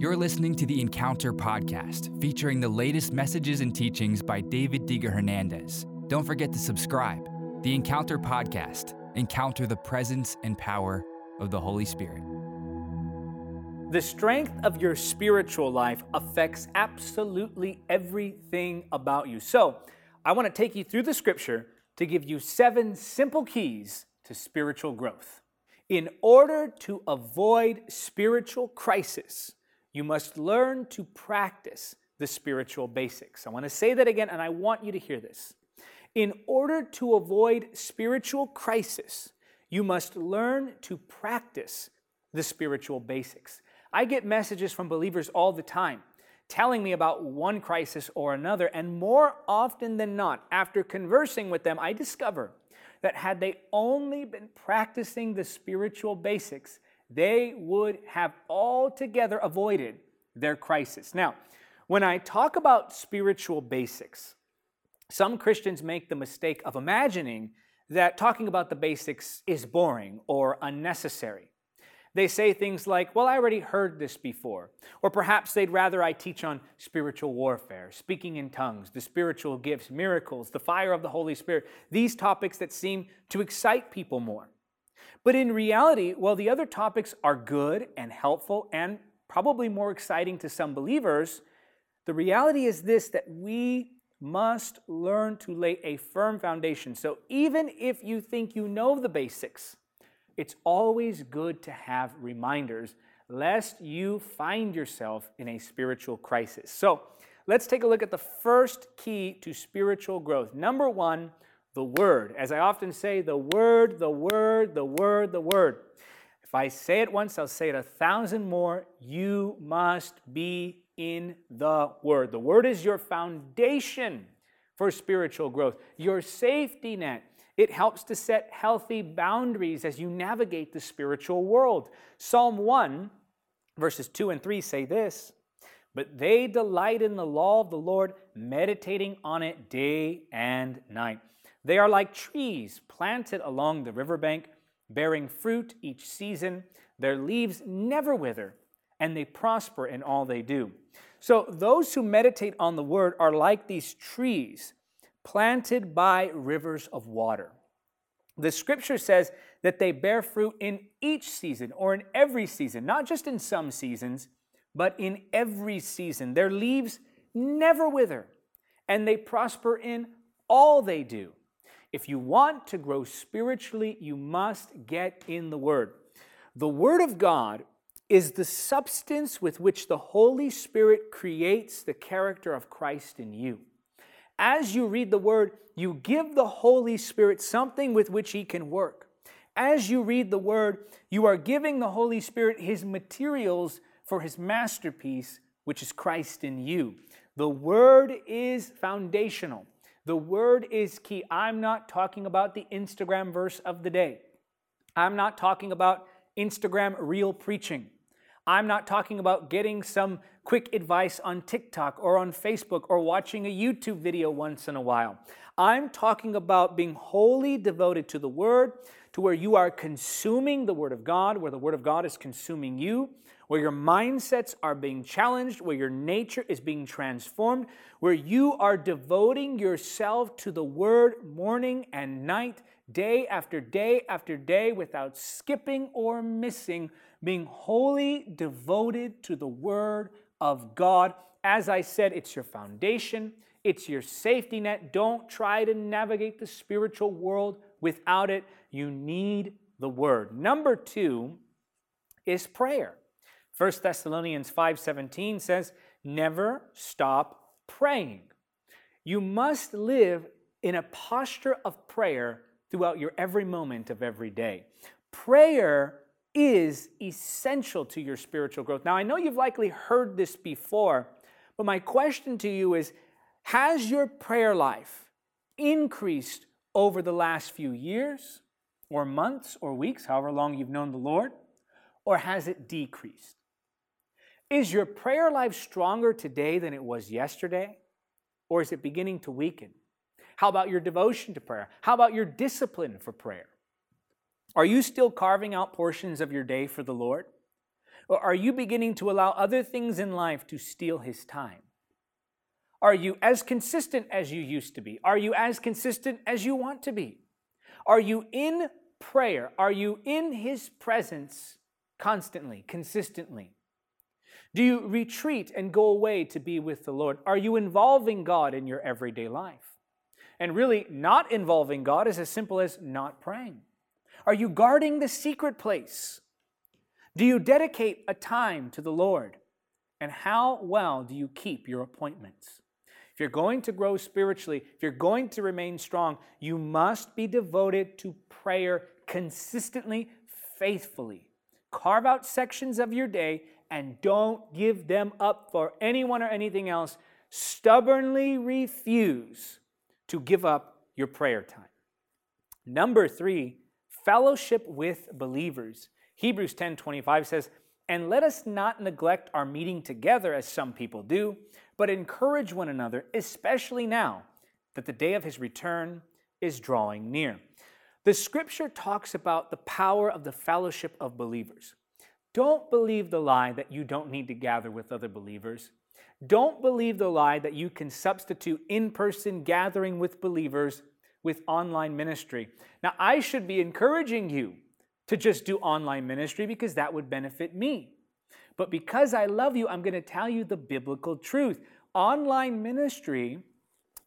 You're listening to the Encounter podcast, featuring the latest messages and teachings by David Diga Hernandez. Don't forget to subscribe. The Encounter podcast. Encounter the presence and power of the Holy Spirit. The strength of your spiritual life affects absolutely everything about you. So, I want to take you through the scripture to give you seven simple keys to spiritual growth. In order to avoid spiritual crisis, you must learn to practice the spiritual basics. I want to say that again, and I want you to hear this. In order to avoid spiritual crisis, you must learn to practice the spiritual basics. I get messages from believers all the time telling me about one crisis or another, and more often than not, after conversing with them, I discover that had they only been practicing the spiritual basics, they would have altogether avoided their crisis. Now, when I talk about spiritual basics, some Christians make the mistake of imagining that talking about the basics is boring or unnecessary. They say things like, Well, I already heard this before. Or perhaps they'd rather I teach on spiritual warfare, speaking in tongues, the spiritual gifts, miracles, the fire of the Holy Spirit, these topics that seem to excite people more. But in reality, while the other topics are good and helpful and probably more exciting to some believers, the reality is this that we must learn to lay a firm foundation. So even if you think you know the basics, it's always good to have reminders lest you find yourself in a spiritual crisis. So, let's take a look at the first key to spiritual growth. Number one, the Word. As I often say, the Word, the Word, the Word, the Word. If I say it once, I'll say it a thousand more. You must be in the Word. The Word is your foundation for spiritual growth, your safety net. It helps to set healthy boundaries as you navigate the spiritual world. Psalm 1, verses 2 and 3 say this But they delight in the law of the Lord, meditating on it day and night. They are like trees planted along the riverbank, bearing fruit each season. Their leaves never wither, and they prosper in all they do. So, those who meditate on the word are like these trees planted by rivers of water. The scripture says that they bear fruit in each season or in every season, not just in some seasons, but in every season. Their leaves never wither, and they prosper in all they do. If you want to grow spiritually, you must get in the Word. The Word of God is the substance with which the Holy Spirit creates the character of Christ in you as you read the word, you give the Holy Spirit something with which He can work. As you read the word, you are giving the Holy Spirit His materials for His masterpiece, which is Christ in you. The word is foundational. The word is key. I'm not talking about the Instagram verse of the day. I'm not talking about Instagram reel preaching. I'm not talking about getting some quick advice on TikTok or on Facebook or watching a YouTube video once in a while. I'm talking about being wholly devoted to the Word, to where you are consuming the Word of God, where the Word of God is consuming you, where your mindsets are being challenged, where your nature is being transformed, where you are devoting yourself to the Word morning and night, day after day after day, without skipping or missing being wholly devoted to the Word of God. As I said, it's your foundation, it's your safety net. Don't try to navigate the spiritual world without it. You need the Word. Number two is prayer. 1 Thessalonians 5:17 says, "Never stop praying." You must live in a posture of prayer throughout your every moment of every day. Prayer is essential to your spiritual growth. Now, I know you've likely heard this before, but my question to you is Has your prayer life increased over the last few years, or months, or weeks, however long you've known the Lord, or has it decreased? Is your prayer life stronger today than it was yesterday, or is it beginning to weaken? How about your devotion to prayer? How about your discipline for prayer? Are you still carving out portions of your day for the Lord? Or are you beginning to allow other things in life to steal his time? Are you as consistent as you used to be? Are you as consistent as you want to be? Are you in prayer? Are you in his presence constantly, consistently? Do you retreat and go away to be with the Lord? Are you involving God in your everyday life? And really, not involving God is as simple as not praying. Are you guarding the secret place? Do you dedicate a time to the Lord? And how well do you keep your appointments? If you're going to grow spiritually, if you're going to remain strong, you must be devoted to prayer consistently, faithfully. Carve out sections of your day and don't give them up for anyone or anything else. Stubbornly refuse to give up your prayer time. Number three, fellowship with believers. Hebrews 10 25 says, And let us not neglect our meeting together as some people do, but encourage one another, especially now that the day of his return is drawing near. The scripture talks about the power of the fellowship of believers. Don't believe the lie that you don't need to gather with other believers. Don't believe the lie that you can substitute in person gathering with believers with online ministry. Now, I should be encouraging you to just do online ministry because that would benefit me. But because I love you, I'm going to tell you the biblical truth. Online ministry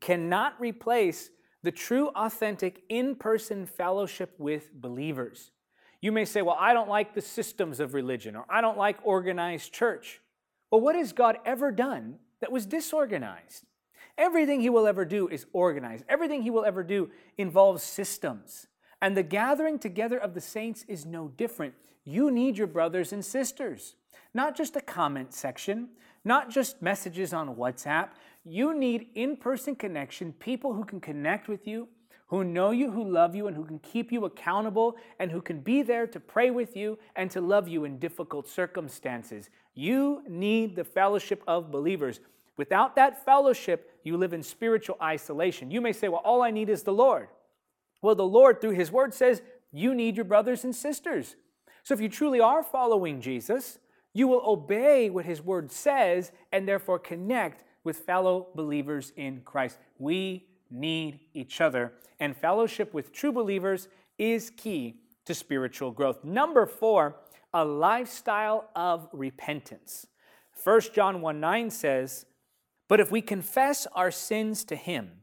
cannot replace the true, authentic, in person fellowship with believers. You may say, Well, I don't like the systems of religion, or I don't like organized church. Well, what has God ever done that was disorganized? Everything He will ever do is organized, everything He will ever do involves systems. And the gathering together of the saints is no different. You need your brothers and sisters, not just a comment section, not just messages on WhatsApp. You need in person connection, people who can connect with you, who know you, who love you, and who can keep you accountable, and who can be there to pray with you and to love you in difficult circumstances. You need the fellowship of believers. Without that fellowship, you live in spiritual isolation. You may say, Well, all I need is the Lord. Well, the Lord, through His Word, says you need your brothers and sisters. So if you truly are following Jesus, you will obey what His Word says and therefore connect with fellow believers in Christ. We need each other, and fellowship with true believers is key to spiritual growth. Number four, a lifestyle of repentance. 1 John 1 9 says, But if we confess our sins to him,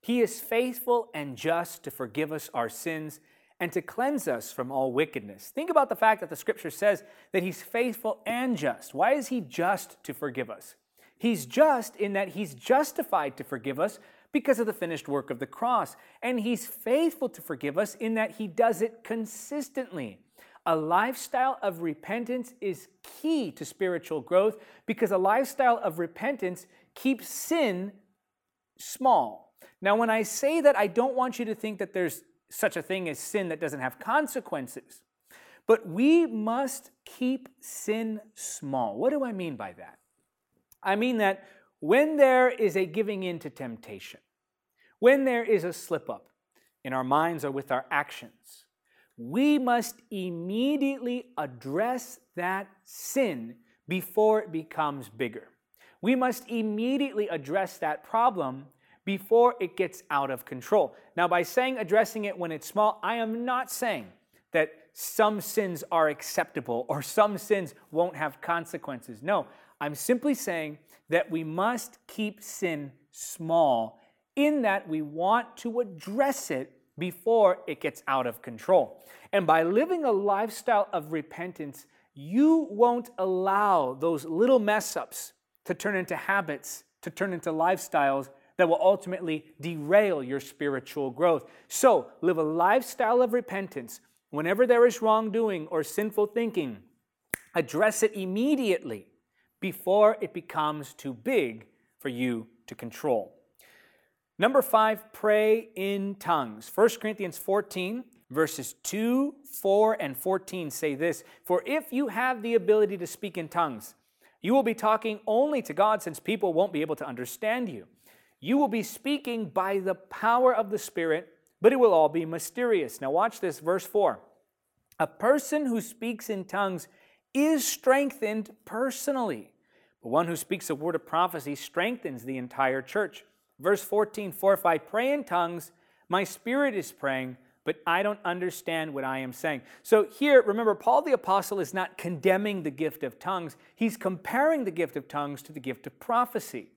he is faithful and just to forgive us our sins and to cleanse us from all wickedness. Think about the fact that the scripture says that he's faithful and just. Why is he just to forgive us? He's just in that he's justified to forgive us because of the finished work of the cross. And He's faithful to forgive us in that He does it consistently. A lifestyle of repentance is key to spiritual growth because a lifestyle of repentance keeps sin small. Now, when I say that, I don't want you to think that there's such a thing as sin that doesn't have consequences. But we must keep sin small. What do I mean by that? I mean that when there is a giving in to temptation, when there is a slip up in our minds or with our actions, we must immediately address that sin before it becomes bigger. We must immediately address that problem before it gets out of control. Now, by saying addressing it when it's small, I am not saying that some sins are acceptable or some sins won't have consequences. No, I'm simply saying that we must keep sin small in that we want to address it before it gets out of control. And by living a lifestyle of repentance, you won't allow those little mess ups to turn into habits, to turn into lifestyles that will ultimately derail your spiritual growth. So, live a lifestyle of repentance. Whenever there is wrongdoing or sinful thinking, address it immediately before it becomes too big for you to control. Number five, pray in tongues. 1 Corinthians 14, verses 2, 4, and 14 say this For if you have the ability to speak in tongues, you will be talking only to God since people won't be able to understand you. You will be speaking by the power of the Spirit, but it will all be mysterious. Now, watch this, verse 4. A person who speaks in tongues is strengthened personally. But one who speaks a word of prophecy strengthens the entire church. Verse 14, For if I pray in tongues, my spirit is praying, but I don't understand what I am saying. So here, remember, Paul the Apostle is not condemning the gift of tongues, he's comparing the gift of tongues to the gift of prophecy.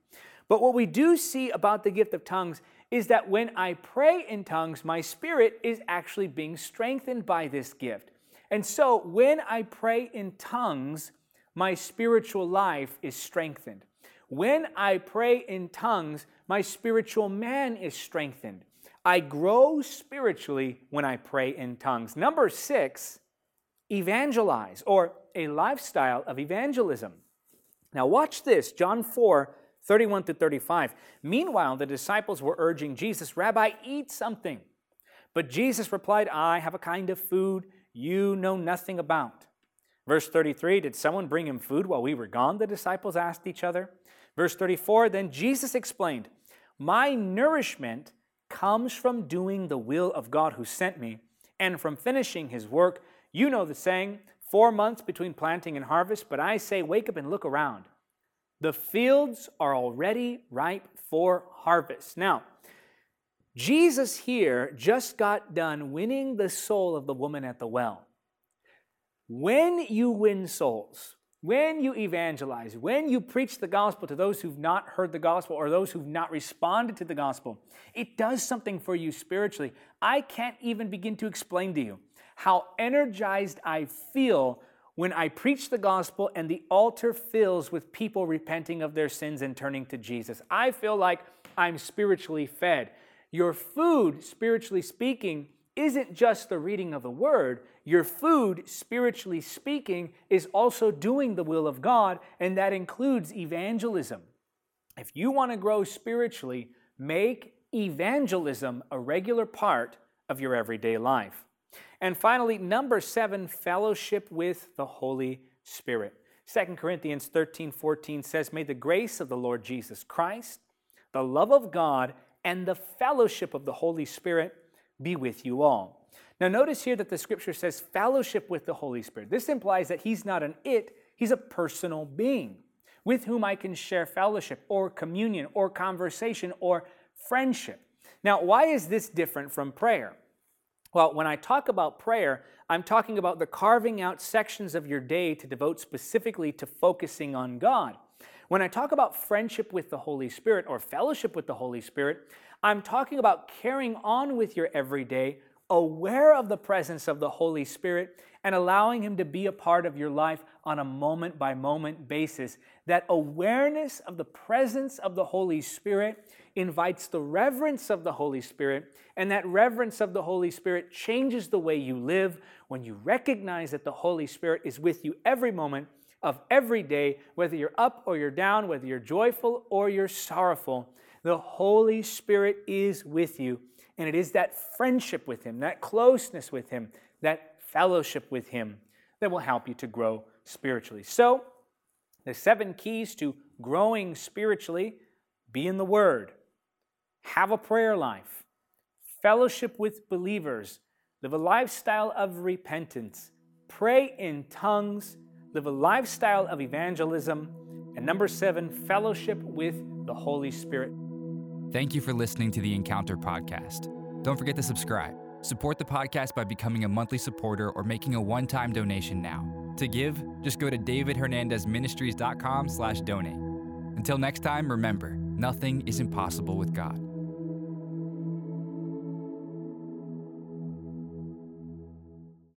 But what we do see about the gift of tongues is that when I pray in tongues, my spirit is actually being strengthened by this gift. And so when I pray in tongues, my spiritual life is strengthened. When I pray in tongues, my spiritual man is strengthened. I grow spiritually when I pray in tongues. Number six, evangelize or a lifestyle of evangelism. Now, watch this John 4 31 to 35. Meanwhile, the disciples were urging Jesus, Rabbi, eat something. But Jesus replied, I have a kind of food you know nothing about. Verse 33 Did someone bring him food while we were gone? The disciples asked each other. Verse 34 Then Jesus explained, My nourishment comes from doing the will of God who sent me and from finishing his work. You know the saying, four months between planting and harvest, but I say, wake up and look around. The fields are already ripe for harvest. Now, Jesus here just got done winning the soul of the woman at the well. When you win souls, when you evangelize, when you preach the gospel to those who've not heard the gospel or those who've not responded to the gospel, it does something for you spiritually. I can't even begin to explain to you how energized I feel when I preach the gospel and the altar fills with people repenting of their sins and turning to Jesus. I feel like I'm spiritually fed. Your food, spiritually speaking, isn't just the reading of the word. Your food, spiritually speaking, is also doing the will of God, and that includes evangelism. If you want to grow spiritually, make evangelism a regular part of your everyday life. And finally, number seven, fellowship with the Holy Spirit. 2 Corinthians 13 14 says, May the grace of the Lord Jesus Christ, the love of God, and the fellowship of the Holy Spirit be with you all. Now, notice here that the scripture says fellowship with the Holy Spirit. This implies that he's not an it, he's a personal being with whom I can share fellowship or communion or conversation or friendship. Now, why is this different from prayer? Well, when I talk about prayer, I'm talking about the carving out sections of your day to devote specifically to focusing on God. When I talk about friendship with the Holy Spirit or fellowship with the Holy Spirit, I'm talking about carrying on with your everyday, aware of the presence of the Holy Spirit, and allowing Him to be a part of your life on a moment by moment basis. That awareness of the presence of the Holy Spirit invites the reverence of the Holy Spirit, and that reverence of the Holy Spirit changes the way you live when you recognize that the Holy Spirit is with you every moment of every day, whether you're up or you're down, whether you're joyful or you're sorrowful. The Holy Spirit is with you. And it is that friendship with Him, that closeness with Him, that fellowship with Him that will help you to grow spiritually. So, the seven keys to growing spiritually be in the Word, have a prayer life, fellowship with believers, live a lifestyle of repentance, pray in tongues live a lifestyle of evangelism, and number seven, fellowship with the Holy Spirit. Thank you for listening to the Encounter Podcast. Don't forget to subscribe. Support the podcast by becoming a monthly supporter or making a one-time donation now. To give, just go to davidhernandezministries.com slash donate. Until next time, remember, nothing is impossible with God.